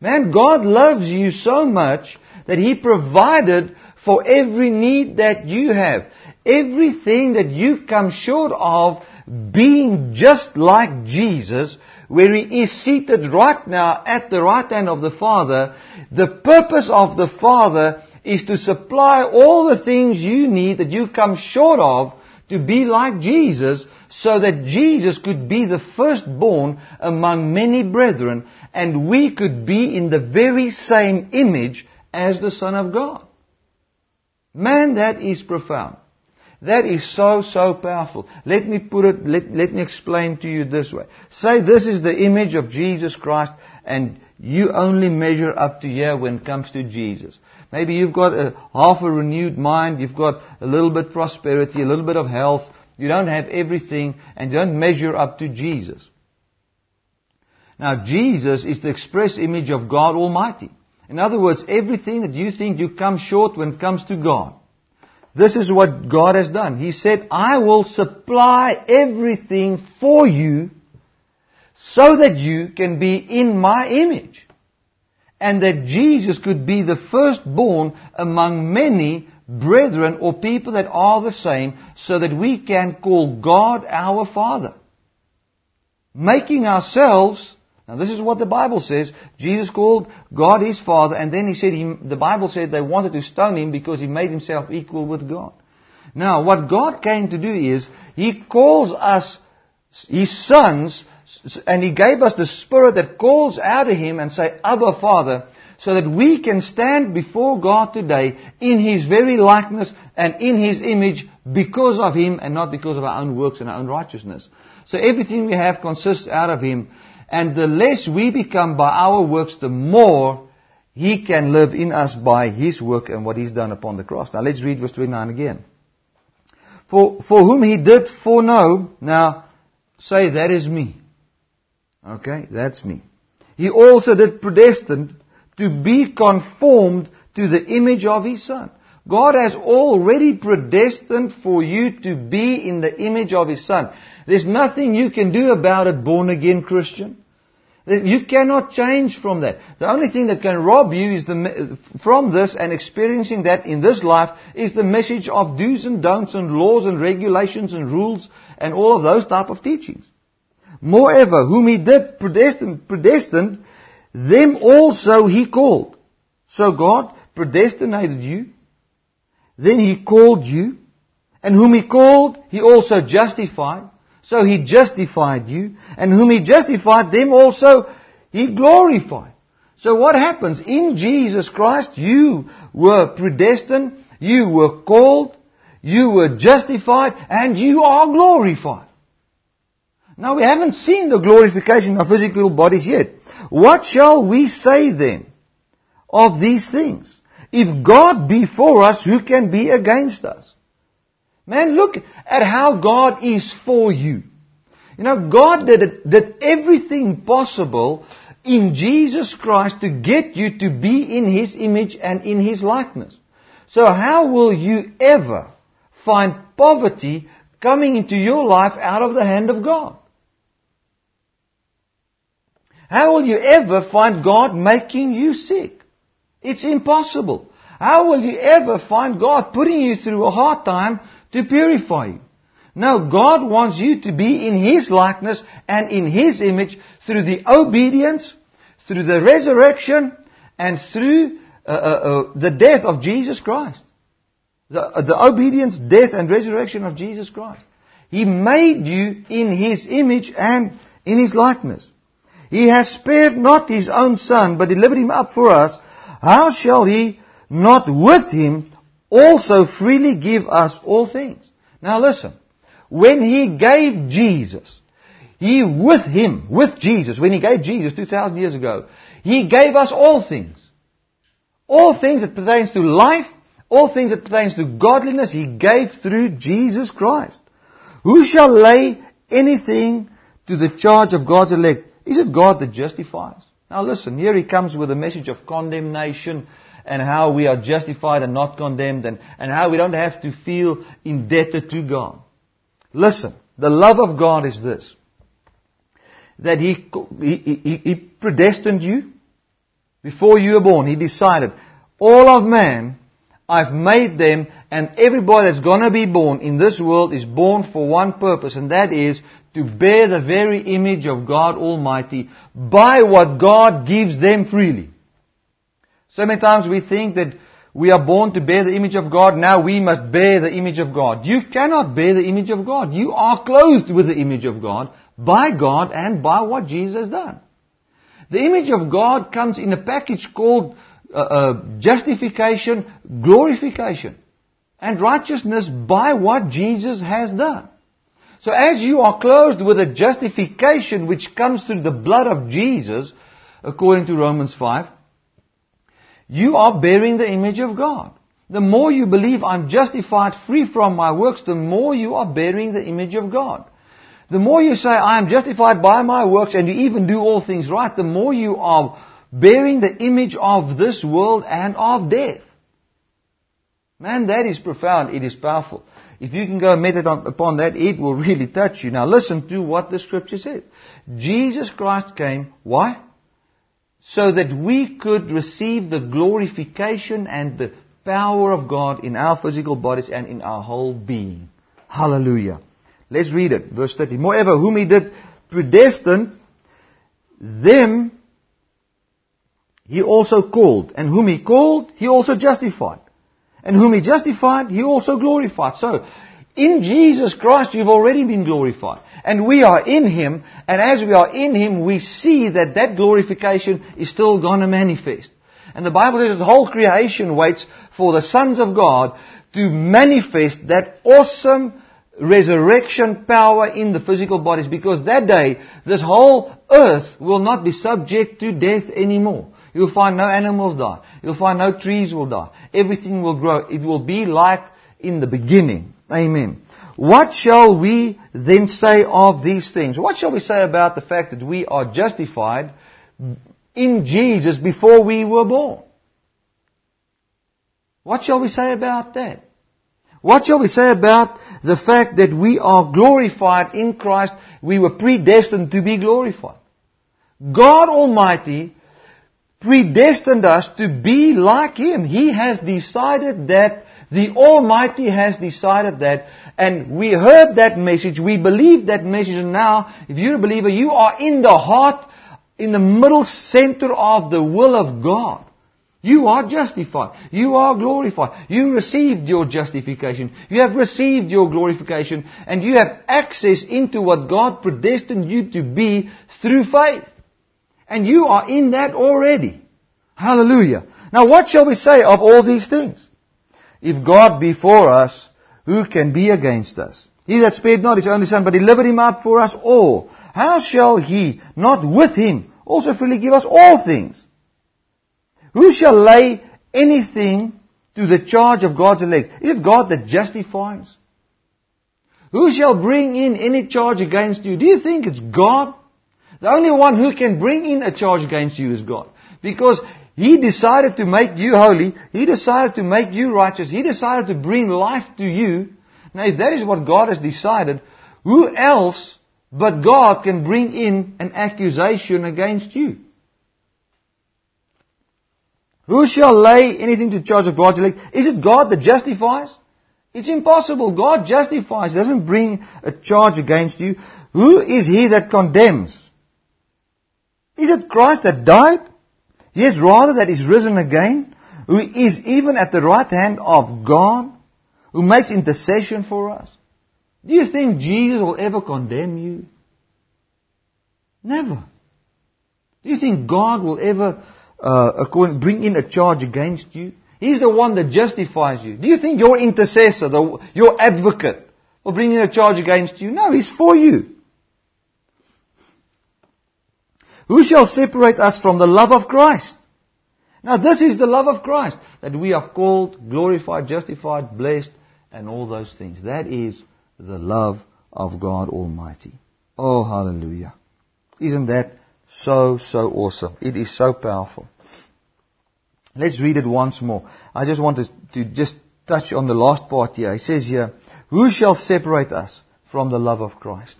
Man, God loves you so much that He provided for every need that you have. Everything that you come short of being just like Jesus, where He is seated right now at the right hand of the Father, the purpose of the Father is to supply all the things you need that you come short of to be like Jesus so that Jesus could be the firstborn among many brethren and we could be in the very same image as the Son of God. Man, that is profound. That is so, so powerful. Let me put it, let, let me explain to you this way. Say this is the image of Jesus Christ and you only measure up to here when it comes to Jesus. Maybe you've got a half a renewed mind, you've got a little bit prosperity, a little bit of health, you don't have everything and don't measure up to Jesus. Now Jesus is the express image of God Almighty. In other words, everything that you think you come short when it comes to God. This is what God has done. He said, I will supply everything for you so that you can be in my image. And that Jesus could be the firstborn among many brethren or people that are the same so that we can call God our Father. Making ourselves now this is what the Bible says. Jesus called God his Father and then he said, he, the Bible said they wanted to stone him because he made himself equal with God. Now what God came to do is, he calls us his sons and he gave us the spirit that calls out of him and say, Abba Father, so that we can stand before God today in his very likeness and in his image because of him and not because of our own works and our own righteousness. So everything we have consists out of him and the less we become by our works, the more He can live in us by His work and what He's done upon the cross. Now let's read verse 29 again. For, for whom He did foreknow, now say that is me. Okay, that's me. He also did predestined to be conformed to the image of His Son. God has already predestined for you to be in the image of His Son. There's nothing you can do about it, born again Christian. You cannot change from that. The only thing that can rob you is the, from this and experiencing that in this life is the message of do's and don'ts and laws and regulations and rules and all of those type of teachings. Moreover, whom he did predestined, predestined, them also he called. So God predestinated you, then he called you, and whom he called, he also justified. So he justified you, and whom he justified, them also he glorified. So what happens? In Jesus Christ, you were predestined, you were called, you were justified, and you are glorified. Now we haven't seen the glorification of physical bodies yet. What shall we say then of these things? If God be for us, who can be against us? Man, look at how God is for you. You know, God did, did everything possible in Jesus Christ to get you to be in His image and in His likeness. So how will you ever find poverty coming into your life out of the hand of God? How will you ever find God making you sick? It's impossible. How will you ever find God putting you through a hard time to purify you? No, God wants you to be in His likeness and in His image through the obedience, through the resurrection, and through uh, uh, uh, the death of Jesus Christ. The, uh, the obedience, death, and resurrection of Jesus Christ. He made you in His image and in His likeness. He has spared not His own Son, but delivered Him up for us. How shall He not with Him also freely give us all things? Now listen. When He gave Jesus, He with Him, with Jesus, when He gave Jesus 2,000 years ago, He gave us all things. All things that pertains to life, all things that pertains to godliness, He gave through Jesus Christ. Who shall lay anything to the charge of God's elect? Is it God that justifies? Now listen, here he comes with a message of condemnation and how we are justified and not condemned and, and how we don't have to feel indebted to God. Listen, the love of God is this. That he, he, he, he predestined you before you were born. He decided, all of man, I've made them and everybody that's gonna be born in this world is born for one purpose and that is to bear the very image of God Almighty by what God gives them freely. So many times we think that we are born to bear the image of God, now we must bear the image of God. You cannot bear the image of God. You are clothed with the image of God by God and by what Jesus has done. The image of God comes in a package called uh, uh, justification, glorification, and righteousness by what Jesus has done. So as you are clothed with a justification which comes through the blood of Jesus, according to Romans 5, you are bearing the image of God. The more you believe I'm justified free from my works, the more you are bearing the image of God. The more you say I am justified by my works and you even do all things right, the more you are bearing the image of this world and of death. Man, that is profound. It is powerful. If you can go and meditate upon that, it will really touch you. Now listen to what the scripture says. Jesus Christ came, why? So that we could receive the glorification and the power of God in our physical bodies and in our whole being. Hallelujah. Let's read it. Verse 30. Moreover, whom he did predestined, them he also called. And whom he called, he also justified. And whom he justified, he also glorified. So, in Jesus Christ, you've already been glorified. And we are in Him, and as we are in Him, we see that that glorification is still gonna manifest. And the Bible says that the whole creation waits for the sons of God to manifest that awesome resurrection power in the physical bodies because that day this whole earth will not be subject to death anymore. You'll find no animals die. You'll find no trees will die. Everything will grow. It will be like in the beginning. Amen. What shall we then say of these things? What shall we say about the fact that we are justified in Jesus before we were born? What shall we say about that? What shall we say about the fact that we are glorified in Christ? We were predestined to be glorified. God Almighty predestined us to be like Him. He has decided that, the Almighty has decided that, and we heard that message, we believe that message, and now, if you're a believer, you are in the heart, in the middle center of the will of God. You are justified. You are glorified. You received your justification. You have received your glorification. And you have access into what God predestined you to be through faith. And you are in that already. Hallelujah. Now what shall we say of all these things? If God be for us, who can be against us? He that spared not his only son, but delivered him up for us all. How shall he not with him also freely give us all things? Who shall lay anything to the charge of God's elect? Is it God that justifies? Who shall bring in any charge against you? Do you think it's God? The only one who can bring in a charge against you is God. Because He decided to make you holy. He decided to make you righteous. He decided to bring life to you. Now if that is what God has decided, who else but God can bring in an accusation against you? Who shall lay anything to charge of God's elect? Is it God that justifies? It's impossible. God justifies, doesn't bring a charge against you. Who is he that condemns? Is it Christ that died? Yes, rather that is risen again, who is even at the right hand of God, who makes intercession for us. Do you think Jesus will ever condemn you? Never. Do you think God will ever uh, bring in a charge against you? He's the one that justifies you. Do you think your intercessor, the, your advocate, will bring in a charge against you? No, he's for you. Who shall separate us from the love of Christ? Now this is the love of Christ, that we are called, glorified, justified, blessed, and all those things. That is the love of God Almighty. Oh, hallelujah. Isn't that so, so awesome? It is so powerful. Let's read it once more. I just want to, to just touch on the last part here. It says here, Who shall separate us from the love of Christ?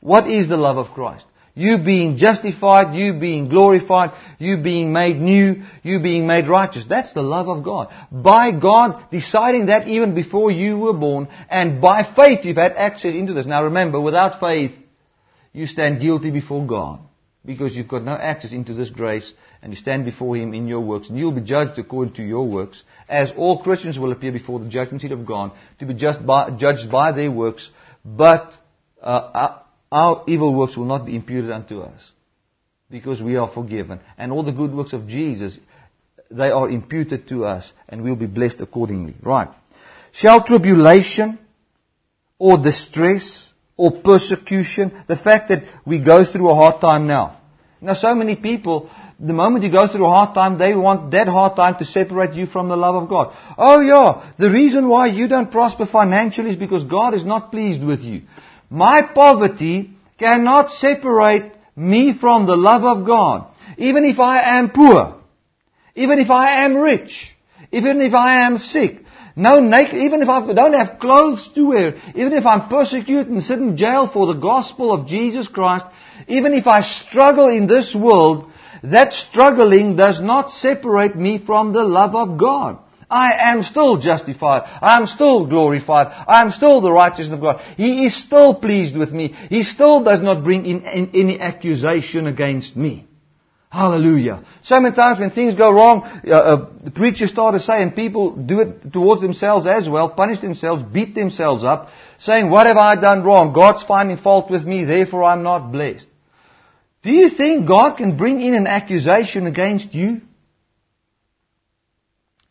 What is the love of Christ? You being justified, you being glorified, you being made new, you being made righteous. That's the love of God. By God deciding that even before you were born, and by faith you've had access into this. Now remember, without faith, you stand guilty before God. Because you've got no access into this grace, and you stand before Him in your works, and you'll be judged according to your works, as all Christians will appear before the judgment seat of God, to be just by, judged by their works, but uh, our evil works will not be imputed unto us because we are forgiven. And all the good works of Jesus, they are imputed to us and we'll be blessed accordingly. Right. Shall tribulation or distress or persecution, the fact that we go through a hard time now. Now so many people, the moment you go through a hard time, they want that hard time to separate you from the love of God. Oh yeah, the reason why you don't prosper financially is because God is not pleased with you. My poverty cannot separate me from the love of God. Even if I am poor. Even if I am rich. Even if I am sick. No naked, even if I don't have clothes to wear. Even if I'm persecuted and sit in jail for the gospel of Jesus Christ. Even if I struggle in this world, that struggling does not separate me from the love of God. I am still justified. I am still glorified. I am still the righteousness of God. He is still pleased with me. He still does not bring in, in any accusation against me. Hallelujah. So many times when things go wrong, uh, uh, the preachers start to say, and people do it towards themselves as well, punish themselves, beat themselves up, saying, what have I done wrong? God's finding fault with me, therefore I'm not blessed. Do you think God can bring in an accusation against you?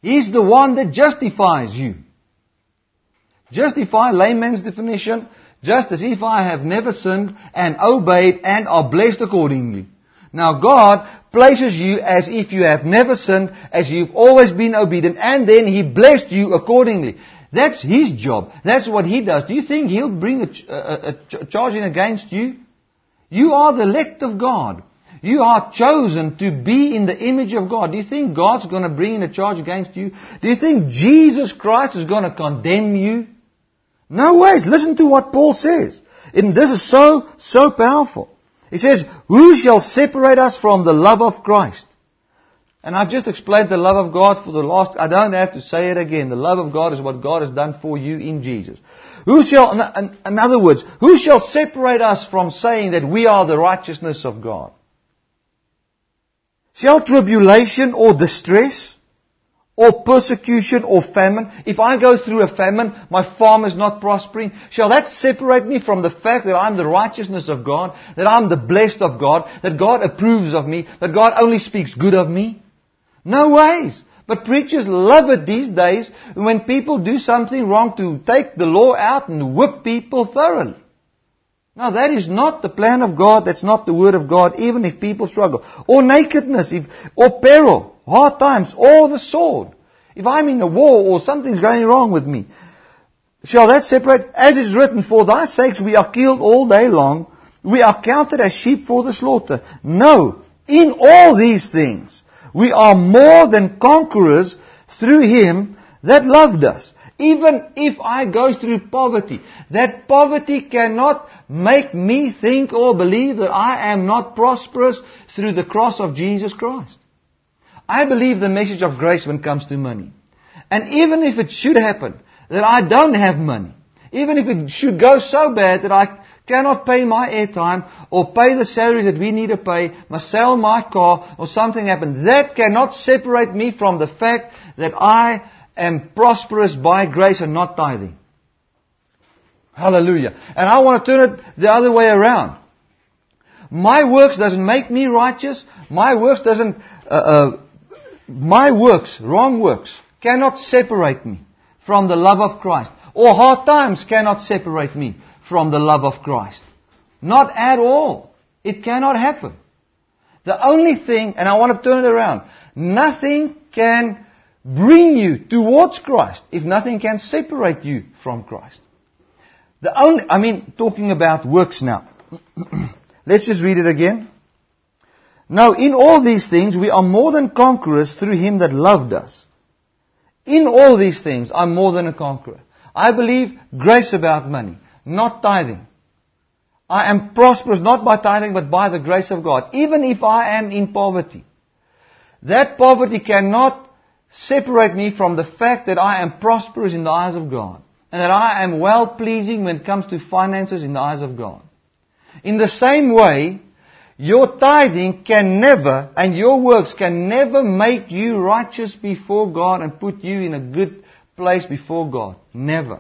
He's the one that justifies you. Justify, layman's definition, just as if I have never sinned and obeyed and are blessed accordingly. Now God places you as if you have never sinned, as you've always been obedient, and then He blessed you accordingly. That's His job. That's what He does. Do you think He'll bring a, a, a charge in against you? You are the elect of God. You are chosen to be in the image of God. Do you think God's going to bring in a charge against you? Do you think Jesus Christ is going to condemn you? No ways. Listen to what Paul says. And this is so, so powerful. He says, Who shall separate us from the love of Christ? And I've just explained the love of God for the last, I don't have to say it again. The love of God is what God has done for you in Jesus. Who shall, in other words, who shall separate us from saying that we are the righteousness of God? Shall tribulation or distress or persecution or famine, if I go through a famine, my farm is not prospering, shall that separate me from the fact that I'm the righteousness of God, that I'm the blessed of God, that God approves of me, that God only speaks good of me? No ways. But preachers love it these days when people do something wrong to take the law out and whip people thoroughly. Now that is not the plan of God, that's not the word of God, even if people struggle. Or nakedness, if, or peril, hard times, or the sword. If I'm in a war or something's going wrong with me, shall that separate? As is written, for thy sakes we are killed all day long, we are counted as sheep for the slaughter. No, in all these things, we are more than conquerors through Him that loved us. Even if I go through poverty, that poverty cannot make me think or believe that I am not prosperous through the cross of Jesus Christ. I believe the message of grace when it comes to money. And even if it should happen that I don't have money, even if it should go so bad that I cannot pay my airtime or pay the salary that we need to pay, must sell my car or something happen, that cannot separate me from the fact that I am prosperous by grace and not tithing. Hallelujah. And I want to turn it the other way around. My works doesn't make me righteous. My works doesn't, uh, uh, my works, wrong works, cannot separate me from the love of Christ. Or hard times cannot separate me from the love of Christ. Not at all. It cannot happen. The only thing, and I want to turn it around, nothing can bring you towards Christ if nothing can separate you from Christ. The only, I mean, talking about works now. [clears throat] Let's just read it again. Now, in all these things, we are more than conquerors through Him that loved us. In all these things, I'm more than a conqueror. I believe grace about money, not tithing. I am prosperous not by tithing, but by the grace of God. Even if I am in poverty. That poverty cannot separate me from the fact that I am prosperous in the eyes of God and that I am well pleasing when it comes to finances in the eyes of God. In the same way, your tithing can never and your works can never make you righteous before God and put you in a good place before God. Never.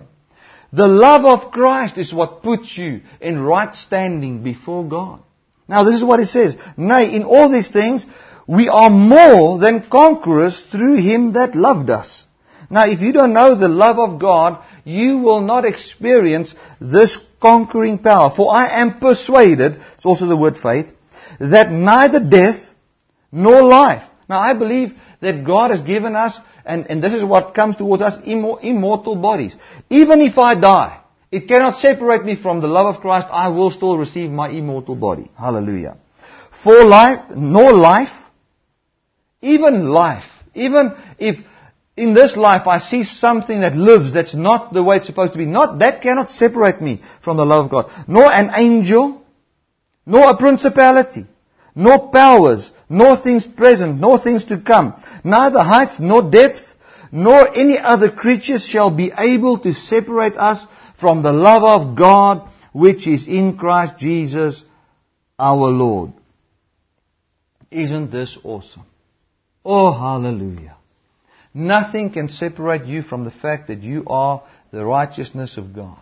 The love of Christ is what puts you in right standing before God. Now this is what it says. Nay, in all these things, we are more than conquerors through Him that loved us. Now if you don't know the love of God, you will not experience this conquering power. For I am persuaded, it's also the word faith, that neither death nor life. Now I believe that God has given us, and, and this is what comes towards us, immortal bodies. Even if I die, it cannot separate me from the love of Christ. I will still receive my immortal body. Hallelujah. For life, nor life, even life, even if in this life I see something that lives that's not the way it's supposed to be, not, that cannot separate me from the love of God. Nor an angel, nor a principality, nor powers, nor things present, nor things to come, neither height nor depth, nor any other creatures shall be able to separate us from the love of God which is in Christ Jesus our Lord. Isn't this awesome? Oh, hallelujah. Nothing can separate you from the fact that you are the righteousness of God.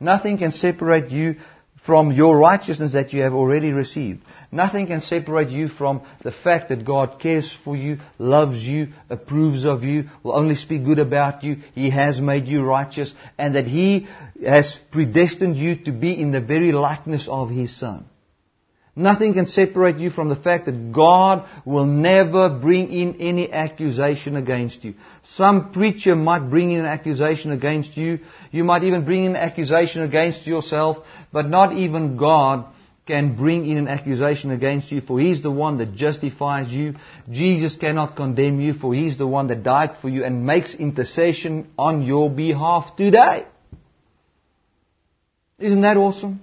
Nothing can separate you from your righteousness that you have already received. Nothing can separate you from the fact that God cares for you, loves you, approves of you, will only speak good about you. He has made you righteous and that He has predestined you to be in the very likeness of His Son. Nothing can separate you from the fact that God will never bring in any accusation against you. Some preacher might bring in an accusation against you. You might even bring in an accusation against yourself, but not even God can bring in an accusation against you, for He's the one that justifies you. Jesus cannot condemn you, for He's the one that died for you and makes intercession on your behalf today. Isn't that awesome?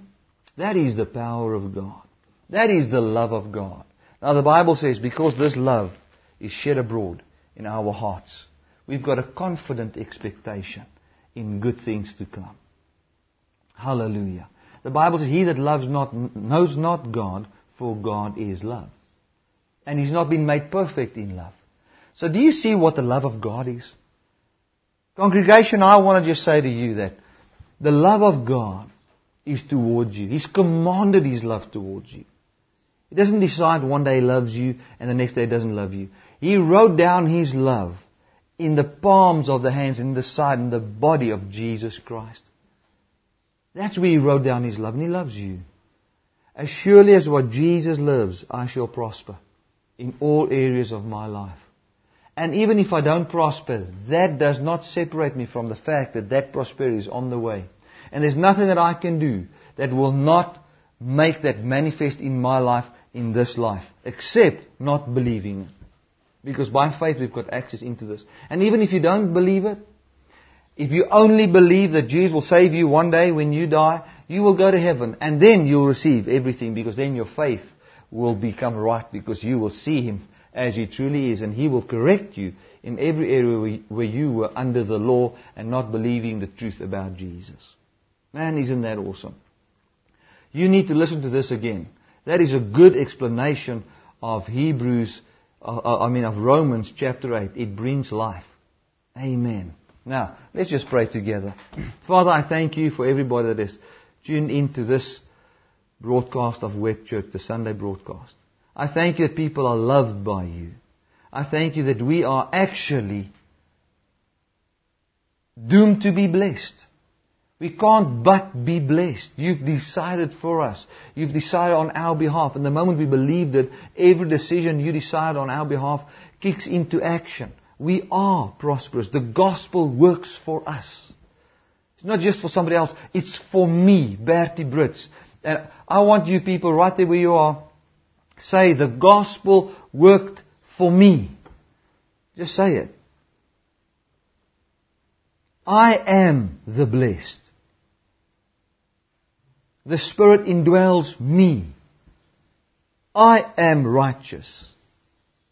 That is the power of God. That is the love of God. Now the Bible says, because this love is shed abroad in our hearts, we've got a confident expectation in good things to come. Hallelujah. The Bible says, He that loves not knows not God, for God is love. And He's not been made perfect in love. So do you see what the love of God is? Congregation, I want to just say to you that the love of God is towards you. He's commanded His love towards you. He doesn't decide one day he loves you and the next day he doesn't love you. He wrote down his love in the palms of the hands, in the side, in the body of Jesus Christ. That's where he wrote down his love, and he loves you. As surely as what Jesus lives, I shall prosper in all areas of my life. And even if I don't prosper, that does not separate me from the fact that that prosperity is on the way. And there's nothing that I can do that will not make that manifest in my life in this life, except not believing Because by faith we've got access into this. And even if you don't believe it, if you only believe that Jesus will save you one day when you die, you will go to heaven and then you'll receive everything because then your faith will become right because you will see Him as He truly is and He will correct you in every area where you were under the law and not believing the truth about Jesus. Man, isn't that awesome? You need to listen to this again. That is a good explanation of Hebrews, uh, uh I mean of Romans chapter 8. It brings life. Amen. Now, let's just pray together. [clears throat] Father, I thank you for everybody that is tuned into this broadcast of Web Church, the Sunday broadcast. I thank you that people are loved by you. I thank you that we are actually doomed to be blessed. We can't but be blessed. You've decided for us. You've decided on our behalf. And the moment we believe that every decision you decide on our behalf kicks into action, we are prosperous. The gospel works for us. It's not just for somebody else. It's for me, Bertie Brits. And I want you people right there where you are, say the gospel worked for me. Just say it. I am the blessed. The Spirit indwells me. I am righteous.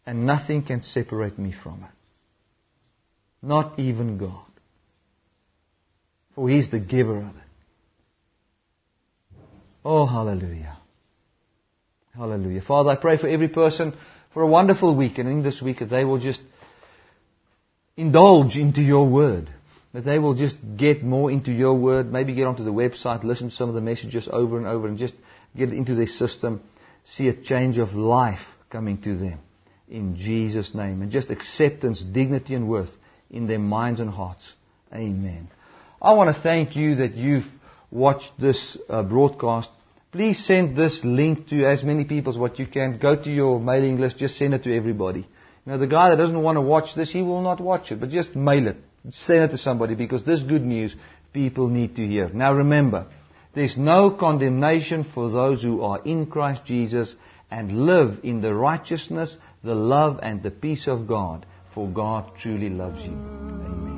And nothing can separate me from it. Not even God. For He's the giver of it. Oh, hallelujah. Hallelujah. Father, I pray for every person for a wonderful week and in this week that they will just indulge into your word. That they will just get more into your word, maybe get onto the website, listen to some of the messages over and over and just get into their system, see a change of life coming to them. In Jesus' name. And just acceptance, dignity and worth in their minds and hearts. Amen. I want to thank you that you've watched this uh, broadcast, please send this link to as many people as what you can. Go to your mailing list, just send it to everybody. Now the guy that doesn't want to watch this, he will not watch it, but just mail it. Send it to somebody because this good news people need to hear. Now remember, there's no condemnation for those who are in Christ Jesus and live in the righteousness, the love and the peace of God, for God truly loves you.